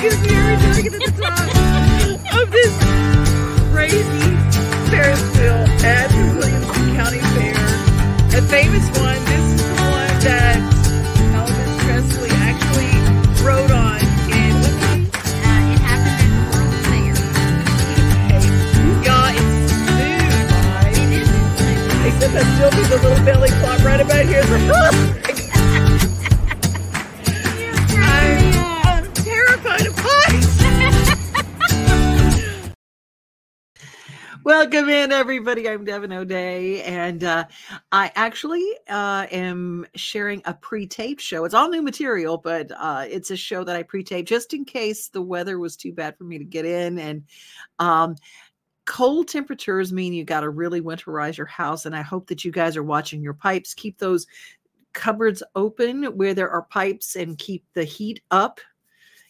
because we Welcome in, everybody. I'm Devin O'Day, and uh, I actually uh, am sharing a pre-taped show. It's all new material, but uh, it's a show that I pre-taped just in case the weather was too bad for me to get in. And um, cold temperatures mean you got to really winterize your house. And I hope that you guys are watching your pipes. Keep those cupboards open where there are pipes and keep the heat up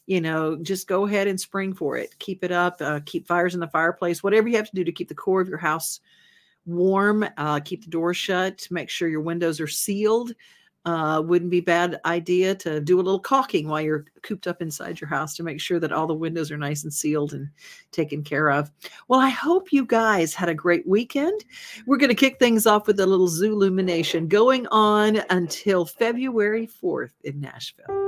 you know just go ahead and spring for it. Keep it up uh, keep fires in the fireplace whatever you have to do to keep the core of your house warm uh, keep the door shut make sure your windows are sealed uh, wouldn't be bad idea to do a little caulking while you're cooped up inside your house to make sure that all the windows are nice and sealed and taken care of. Well i hope you guys had a great weekend. We're going to kick things off with a little zoo illumination going on until february 4th in nashville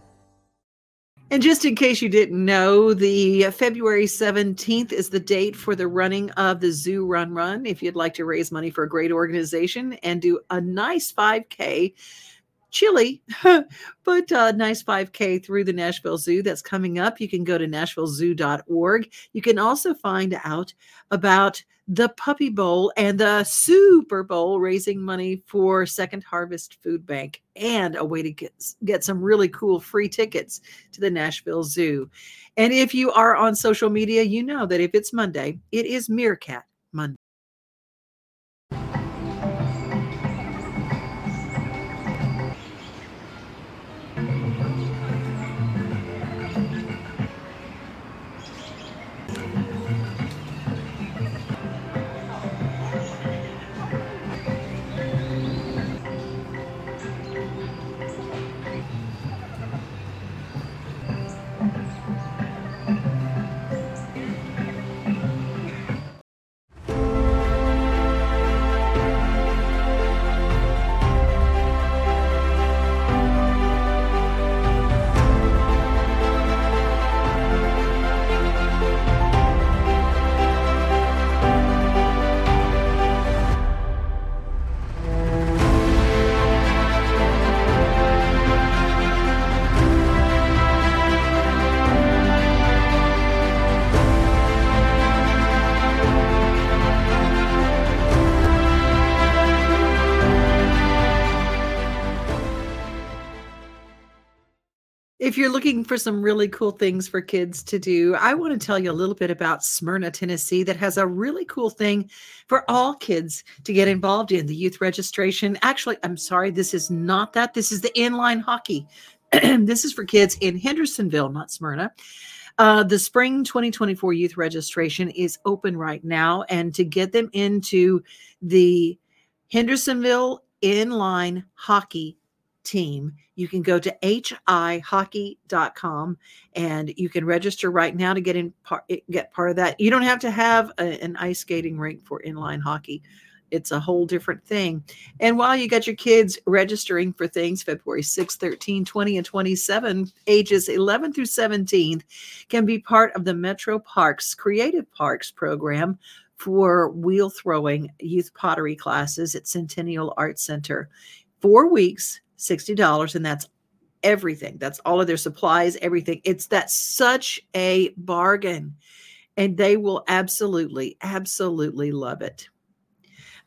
And just in case you didn't know, the February 17th is the date for the running of the Zoo Run Run. If you'd like to raise money for a great organization and do a nice 5K, chilly, but a nice 5K through the Nashville Zoo that's coming up, you can go to nashvillezoo.org. You can also find out about the Puppy Bowl and the Super Bowl, raising money for Second Harvest Food Bank, and a way to get, get some really cool free tickets to the Nashville Zoo. And if you are on social media, you know that if it's Monday, it is Meerkat Monday. If you're looking for some really cool things for kids to do, I want to tell you a little bit about Smyrna, Tennessee, that has a really cool thing for all kids to get involved in the youth registration. Actually, I'm sorry, this is not that. This is the inline hockey. this is for kids in Hendersonville, not Smyrna. Uh, the spring 2024 youth registration is open right now. And to get them into the Hendersonville inline hockey team, you can go to hihockey.com and you can register right now to get in part, eh, get part of that. You don't have to have a, an ice skating rink for inline hockey. It's a whole different thing. And while you got your kids registering for things, February 6, 13, 20, and 27, ages 11 through 17 can be part of the Metro Parks Creative Parks program for wheel throwing youth pottery classes at Centennial Art Center. Four weeks, $60 and that's everything that's all of their supplies everything it's that such a bargain and they will absolutely absolutely love it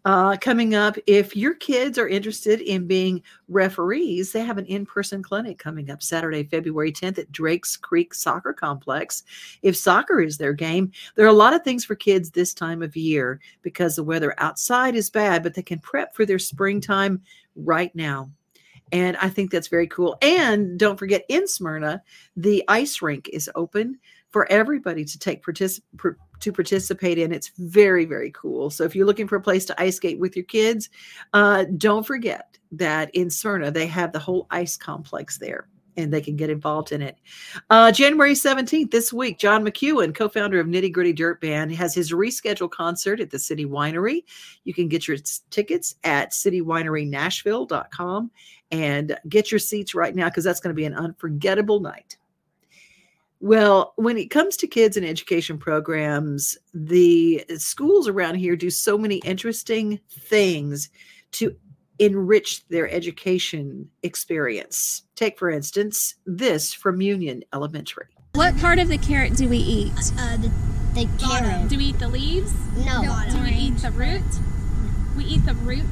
Uh, coming up, if your kids are interested in being referees, they have an in person clinic coming up Saturday, February 10th at Drake's Creek Soccer Complex. If soccer is their game, there are a lot of things for kids this time of year because the weather outside is bad, but they can prep for their springtime right now. And I think that's very cool. And don't forget, in Smyrna, the ice rink is open for everybody to take particip- to participate in. It's very very cool. So if you're looking for a place to ice skate with your kids, uh, don't forget that in Smyrna they have the whole ice complex there. And they can get involved in it. Uh, January 17th, this week, John McEuen, co founder of Nitty Gritty Dirt Band, has his rescheduled concert at the City Winery. You can get your tickets at citywinerynashville.com and get your seats right now because that's going to be an unforgettable night. Well, when it comes to kids and education programs, the schools around here do so many interesting things to enrich their education experience. Take, for instance, this from Union Elementary. What part of the carrot do we eat? Uh, the, the carrot. Do we eat the leaves? No. Do we eat the root? We eat the root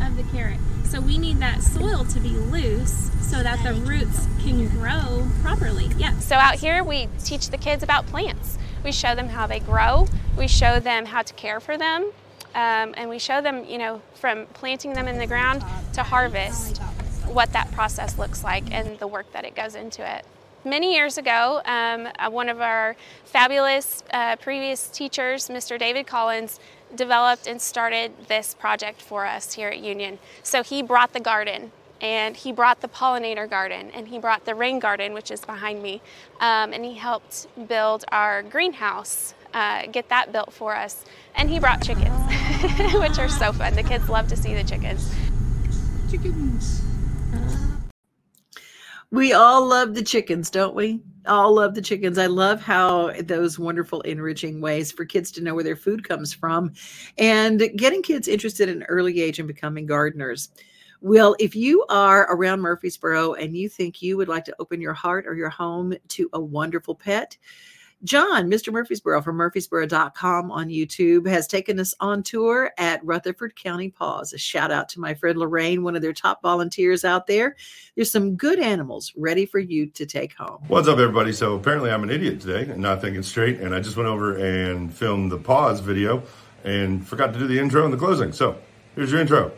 of the carrot. So we need that soil to be loose so that the roots can grow properly. Yeah. So out here, we teach the kids about plants. We show them how they grow. We show them how to care for them, um, and we show them, you know, from planting them in the ground to harvest, what that process looks like and the work that it goes into it. Many years ago, um, uh, one of our fabulous uh, previous teachers, Mr. David Collins, developed and started this project for us here at Union. So he brought the garden and he brought the pollinator garden and he brought the rain garden, which is behind me, um, and he helped build our greenhouse, uh, get that built for us. And he brought chickens, which are so fun. The kids love to see the chickens. Chickens. We all love the chickens, don't we? All love the chickens. I love how those wonderful, enriching ways for kids to know where their food comes from and getting kids interested in early age and becoming gardeners. Well, if you are around Murfreesboro and you think you would like to open your heart or your home to a wonderful pet, John, Mr. Murfreesboro from Murfreesboro.com on YouTube, has taken us on tour at Rutherford County Paws. A shout out to my friend Lorraine, one of their top volunteers out there. There's some good animals ready for you to take home. What's up, everybody? So apparently, I'm an idiot today and not thinking straight, and I just went over and filmed the Paws video and forgot to do the intro and the closing. So here's your intro.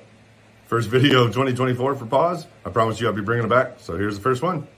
First video of 2024 for Paws. I promise you I'll be bringing it back. So here's the first one.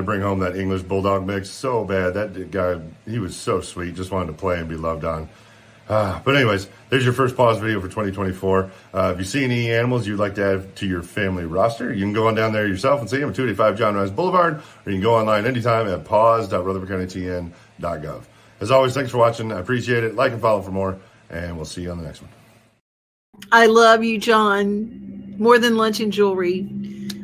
To bring home that English Bulldog mix so bad. That guy, he was so sweet. Just wanted to play and be loved on. Uh, but anyways, there's your first Paws video for 2024. Uh, if you see any animals you'd like to add to your family roster, you can go on down there yourself and see them at 285 John Rice Boulevard, or you can go online anytime at paws.rutherfordcountytn.gov. As always, thanks for watching. I appreciate it. Like and follow for more, and we'll see you on the next one. I love you, John. More than lunch and jewelry.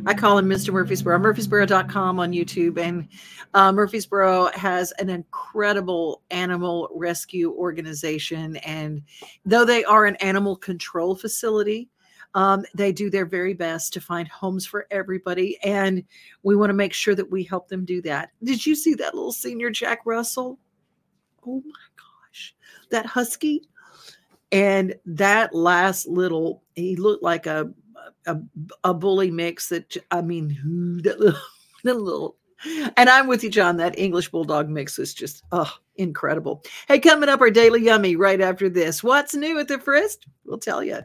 I call him Mr. Murfreesboro. Murfreesboro.com on YouTube. And uh, Murfreesboro has an incredible animal rescue organization. And though they are an animal control facility, um, they do their very best to find homes for everybody. And we want to make sure that we help them do that. Did you see that little senior Jack Russell? Oh my gosh. That husky. And that last little, he looked like a a, a bully mix that I mean that little, that little and I'm with you, John. That English Bulldog mix is just oh incredible. Hey, coming up our daily yummy right after this. What's new at the Frist? We'll tell you.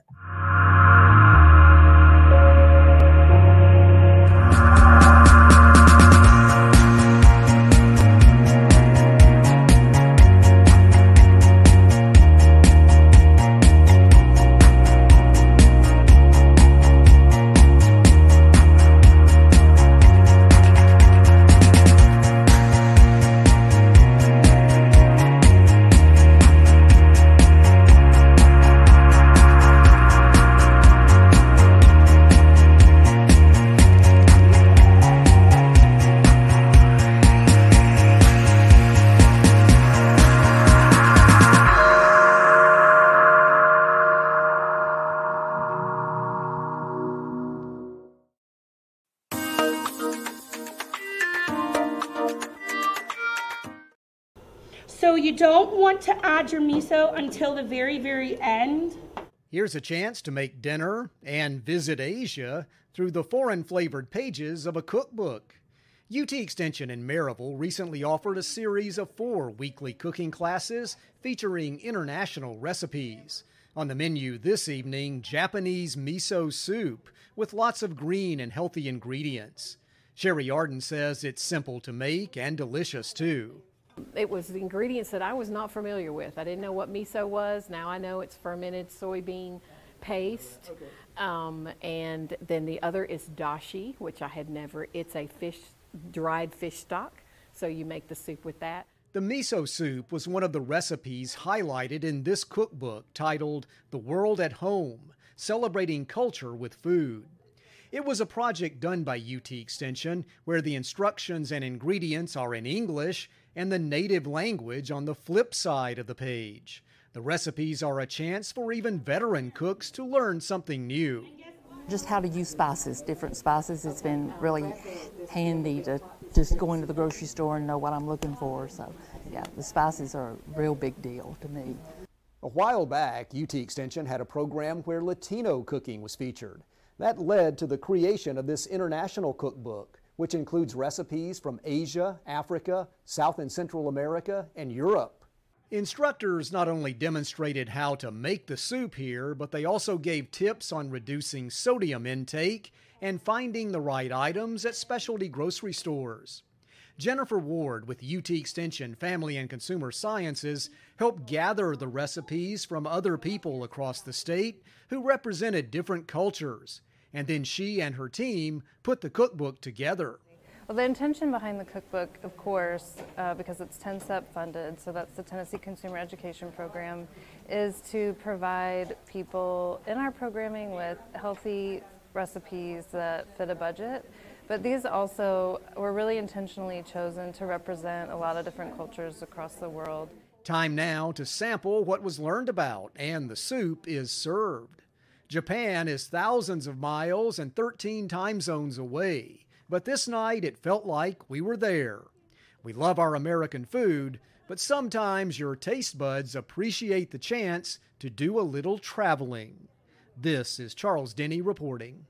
So you don't want to add your miso until the very, very end. Here's a chance to make dinner and visit Asia through the foreign flavored pages of a cookbook. UT Extension in Maryville recently offered a series of four weekly cooking classes featuring international recipes. On the menu this evening, Japanese miso soup with lots of green and healthy ingredients. Sherry Arden says it's simple to make and delicious too. It was the ingredients that I was not familiar with. I didn't know what miso was. Now I know it's fermented soybean paste. Um, and then the other is dashi, which I had never, it's a fish, dried fish stock. So you make the soup with that. The miso soup was one of the recipes highlighted in this cookbook titled The World at Home Celebrating Culture with Food. It was a project done by UT Extension where the instructions and ingredients are in English and the native language on the flip side of the page. The recipes are a chance for even veteran cooks to learn something new. Just how to use spices, different spices. It's been really handy to just go into the grocery store and know what I'm looking for. So, yeah, the spices are a real big deal to me. A while back, UT Extension had a program where Latino cooking was featured. That led to the creation of this international cookbook, which includes recipes from Asia, Africa, South and Central America, and Europe. Instructors not only demonstrated how to make the soup here, but they also gave tips on reducing sodium intake and finding the right items at specialty grocery stores. Jennifer Ward with UT Extension Family and Consumer Sciences helped gather the recipes from other people across the state who represented different cultures. And then she and her team put the cookbook together. Well, the intention behind the cookbook, of course, uh, because it's TNCEP funded, so that's the Tennessee Consumer Education Program, is to provide people in our programming with healthy recipes that fit a budget. But these also were really intentionally chosen to represent a lot of different cultures across the world. Time now to sample what was learned about, and the soup is served. Japan is thousands of miles and 13 time zones away, but this night it felt like we were there. We love our American food, but sometimes your taste buds appreciate the chance to do a little traveling. This is Charles Denny reporting.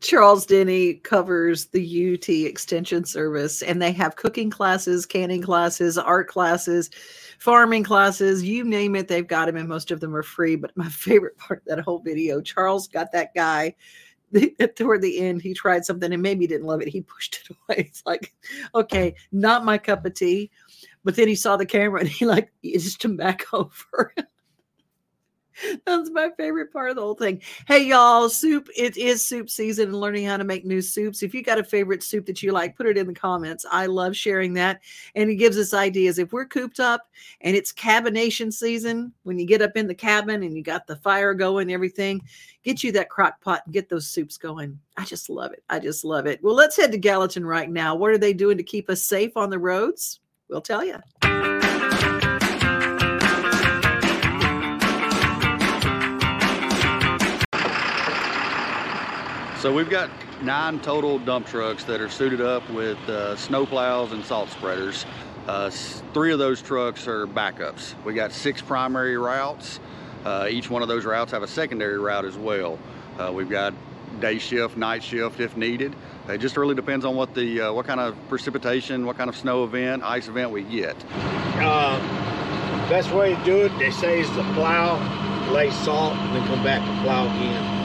Charles Denny covers the UT Extension Service, and they have cooking classes, canning classes, art classes, farming classes, you name it, they've got them, and most of them are free. But my favorite part of that whole video, Charles got that guy toward the end. He tried something and maybe didn't love it. He pushed it away. It's like, okay, not my cup of tea. But then he saw the camera and he like just him back over. That's my favorite part of the whole thing. Hey, y'all, soup. It is soup season and learning how to make new soups. If you got a favorite soup that you like, put it in the comments. I love sharing that. And it gives us ideas. If we're cooped up and it's cabination season, when you get up in the cabin and you got the fire going everything, get you that crock pot and get those soups going. I just love it. I just love it. Well, let's head to Gallatin right now. What are they doing to keep us safe on the roads? We'll tell you. So we've got nine total dump trucks that are suited up with uh, snow plows and salt spreaders. Uh, three of those trucks are backups. We got six primary routes. Uh, each one of those routes have a secondary route as well. Uh, we've got day shift, night shift if needed. It just really depends on what the uh, what kind of precipitation, what kind of snow event, ice event we get. Uh, best way to do it, they say, is to plow, lay salt, and then come back to plow again.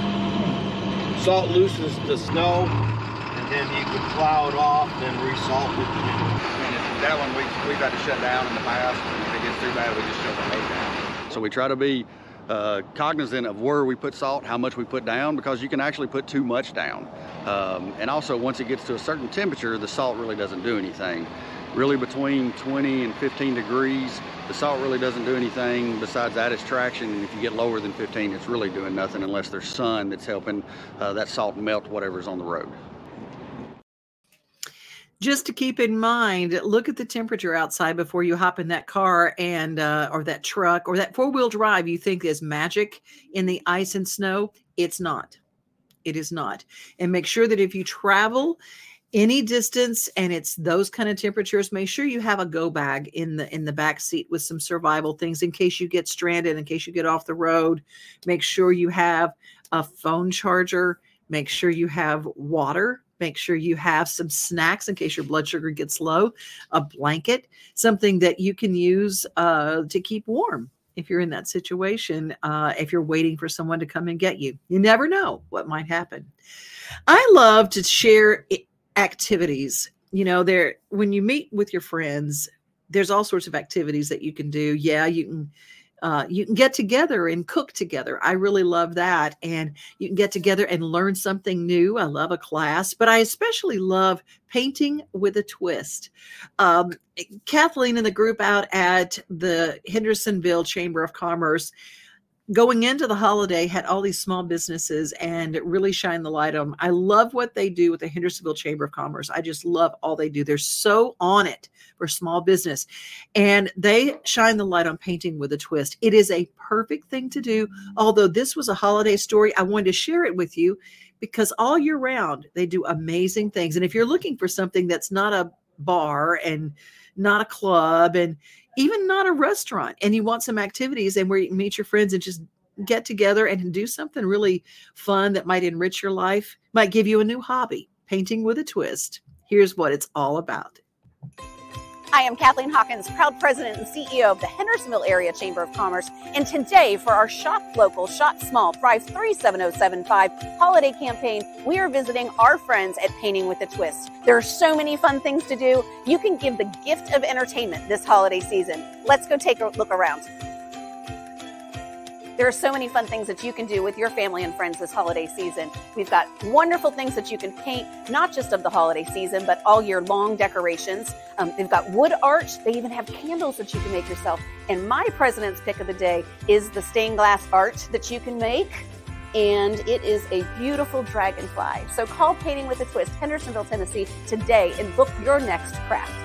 Salt loosens the snow, and then you can plow it off, then resalt it. And that one we, we've had to shut down in the past. If it gets too bad, we just shut the road down. So we try to be uh, cognizant of where we put salt, how much we put down, because you can actually put too much down. Um, and also, once it gets to a certain temperature, the salt really doesn't do anything. Really, between 20 and 15 degrees, the salt really doesn't do anything besides add its traction. And if you get lower than 15, it's really doing nothing unless there's sun that's helping uh, that salt melt whatever's on the road. Just to keep in mind, look at the temperature outside before you hop in that car and uh, or that truck or that four wheel drive you think is magic in the ice and snow. It's not. It is not. And make sure that if you travel any distance and it's those kind of temperatures make sure you have a go bag in the in the back seat with some survival things in case you get stranded in case you get off the road. Make sure you have a phone charger. Make sure you have water. Make sure you have some snacks in case your blood sugar gets low. A blanket something that you can use uh, to keep warm if you're in that situation uh, if you're waiting for someone to come and get you. You never know what might happen. I love to share activities you know there when you meet with your friends there's all sorts of activities that you can do yeah you can uh, you can get together and cook together. I really love that. And you can get together and learn something new. I love a class, but I especially love painting with a twist. Um, Kathleen and the group out at the Hendersonville Chamber of Commerce going into the holiday had all these small businesses and it really shine the light on them. I love what they do with the Hendersonville Chamber of Commerce. I just love all they do. They're so on it for small business and they shine the light on painting with a twist. It is a perfect thing to do. Although this was a holiday story, I wanted to share it with you because all year round they do amazing things. And if you're looking for something that's not a bar and not a club and even not a restaurant and you want some activities and where you meet your friends and just get together and do something really fun that might enrich your life, might give you a new hobby, painting with a twist. Here's what it's all about. I am Kathleen Hawkins, proud president and CEO of the Hendersonville Area Chamber of Commerce. And today, for our Shop Local, Shop Small, Price 37075 holiday campaign, we are visiting our friends at Painting with a Twist. There are so many fun things to do. You can give the gift of entertainment this holiday season. Let's go take a look around. There are so many fun things that you can do with your family and friends this holiday season. We've got wonderful things that you can paint, not just of the holiday season, but all year long decorations. Um, they've got wood art. They even have candles that you can make yourself. And my president's pick of the day is the stained glass art that you can make. And it is a beautiful dragonfly. So call Painting with a Twist, Hendersonville, Tennessee today and book your next craft.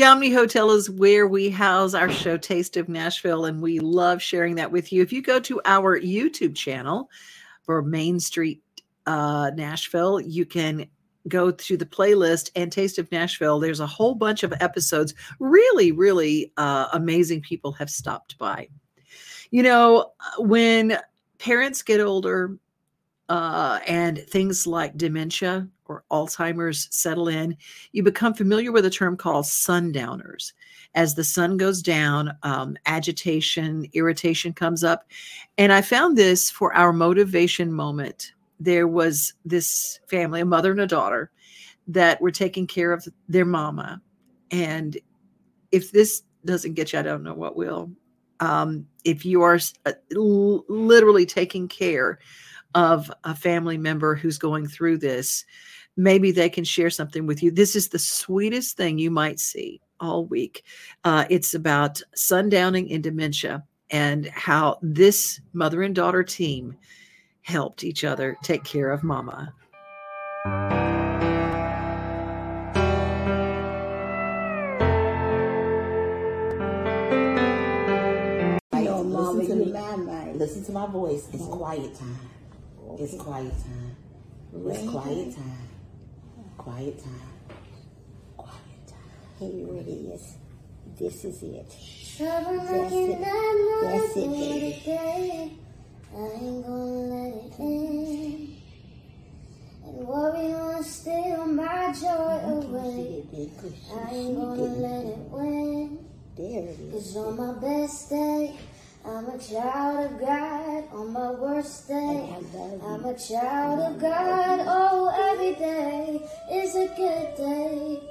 The Omni Hotel is where we house our show, Taste of Nashville, and we love sharing that with you. If you go to our YouTube channel for Main Street uh, Nashville, you can go to the playlist and Taste of Nashville. There's a whole bunch of episodes. Really, really uh, amazing people have stopped by. You know, when parents get older uh, and things like dementia or Alzheimer's settle in, you become familiar with a term called sundowners. As the sun goes down, um, agitation, irritation comes up. And I found this for our motivation moment. There was this family, a mother and a daughter, that were taking care of their mama. And if this doesn't get you, I don't know what will. Um, if you are uh, literally taking care of a family member who's going through this, maybe they can share something with you. This is the sweetest thing you might see all week. Uh, it's about sundowning in dementia and how this mother and daughter team helped each other take care of mama. No, Mama, listen to my Listen to my voice. It's quiet time. It's quiet time. It's quiet time. Quiet time. Quiet time. Here it is. This is it. That's it. That's it, baby. I ain't gonna let it in. And worry won't steal my joy away. I ain't gonna let it win. There it is. Cause on my best day, I'm a child of God. On my worst day, I'm a child of God. Oh, every day is a good day.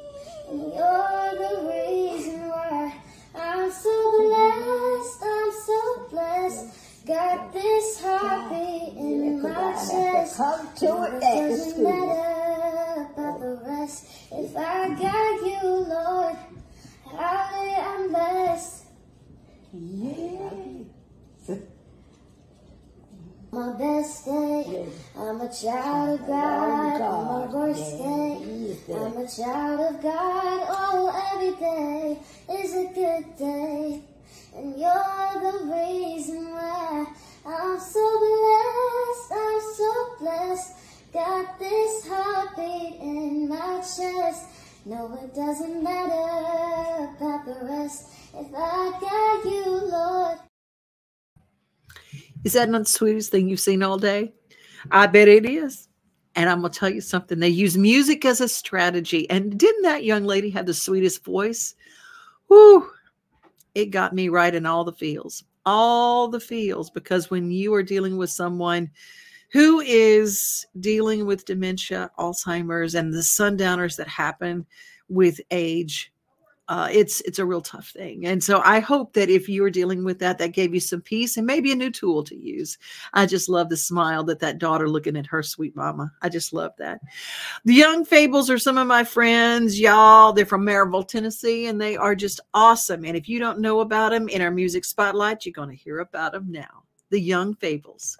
And you're the reason why I'm so blessed. I'm so blessed. Got this heartbeat in my chest. Come to it, doesn't matter about the rest. If I got you, Lord, how I'm blessed. Yeah. My best day, I'm a child of God. My worst day, I'm a child of God. Oh, every day is a good day. And you're the reason why I'm so blessed. I'm so blessed. Got this heartbeat in my chest. No, it doesn't matter about the rest. If I got you, Lord. Is that not the sweetest thing you've seen all day? I bet it is. And I'm going to tell you something. They use music as a strategy. And didn't that young lady have the sweetest voice? Whew. It got me right in all the feels, all the feels. Because when you are dealing with someone who is dealing with dementia, Alzheimer's, and the sundowners that happen with age, uh, it's it's a real tough thing. And so I hope that if you're dealing with that, that gave you some peace and maybe a new tool to use. I just love the smile that that daughter looking at her sweet mama. I just love that. The Young Fables are some of my friends, y'all. They're from Maryville, Tennessee, and they are just awesome. And if you don't know about them in our music spotlight, you're going to hear about them now. The Young Fables.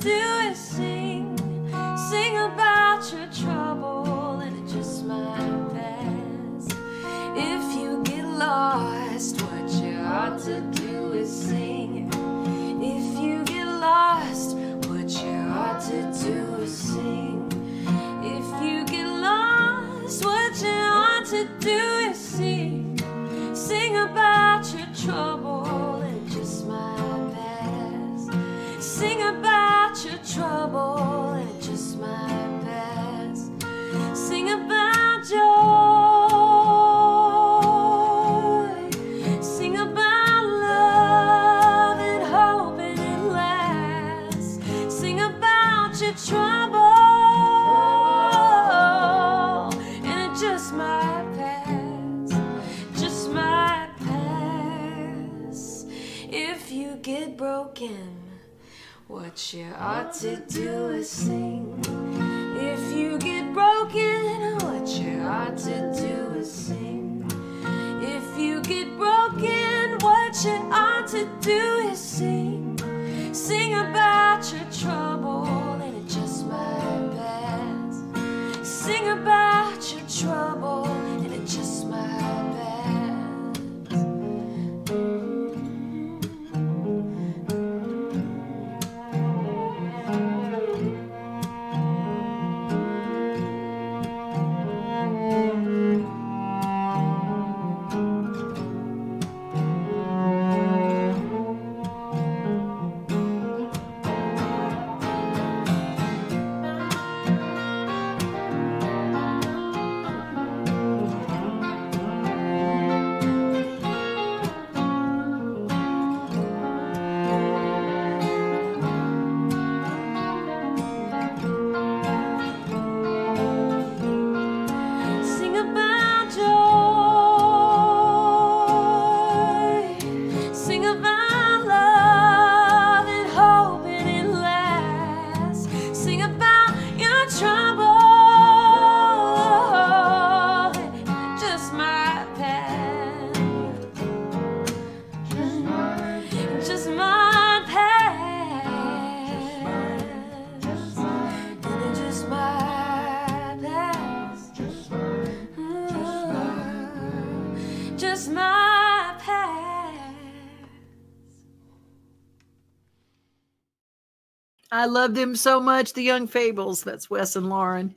Do Get broken, what you ought to do is sing. If you get broken, what you ought to do is sing. If you get broken, what you ought to do is sing. Sing about your trouble and it just might pass. Sing about your trouble I love them so much. The Young Fables. That's Wes and Lauren.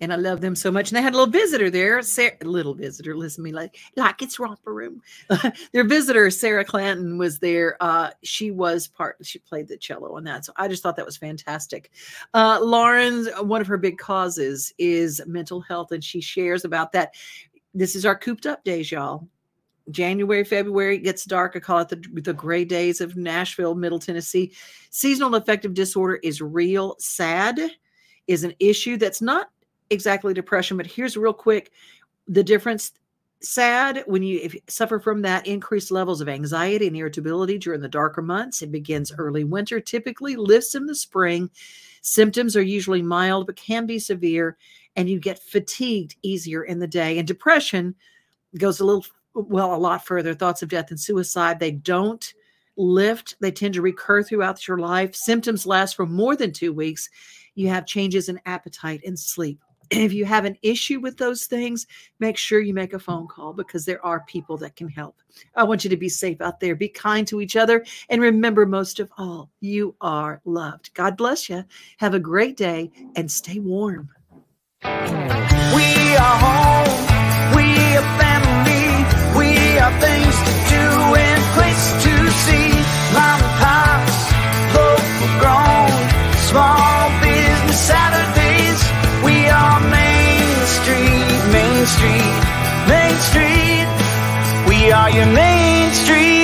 And I love them so much. And they had a little visitor there. Sarah, little visitor. Listen to me like, like it's romper room. Their visitor, Sarah Clanton, was there. Uh, she was part, she played the cello on that. So I just thought that was fantastic. Uh, Lauren's, one of her big causes is mental health. And she shares about that. This is our cooped up days, y'all. January, February, it gets dark. I call it the, the gray days of Nashville, Middle Tennessee. Seasonal affective disorder is real. SAD is an issue that's not exactly depression, but here's real quick the difference. SAD, when you you suffer from that increased levels of anxiety and irritability during the darker months, it begins early winter, typically lifts in the spring. Symptoms are usually mild, but can be severe, and you get fatigued easier in the day. And depression goes a little well a lot further thoughts of death and suicide. They don't lift they tend to recur throughout your life. Symptoms last for more than two weeks. You have changes in appetite and sleep. If you have an issue with those things make sure you make a phone call because there are people that can help. I want you to be safe out there. Be kind to each other. And remember most of all you are loved. God bless you have a great day and stay warm. We are home. We are family. We are things to do and places to see. Mom and pops, local grown, small business Saturdays. We are Main Street, Main Street, Main Street. We are your Main Street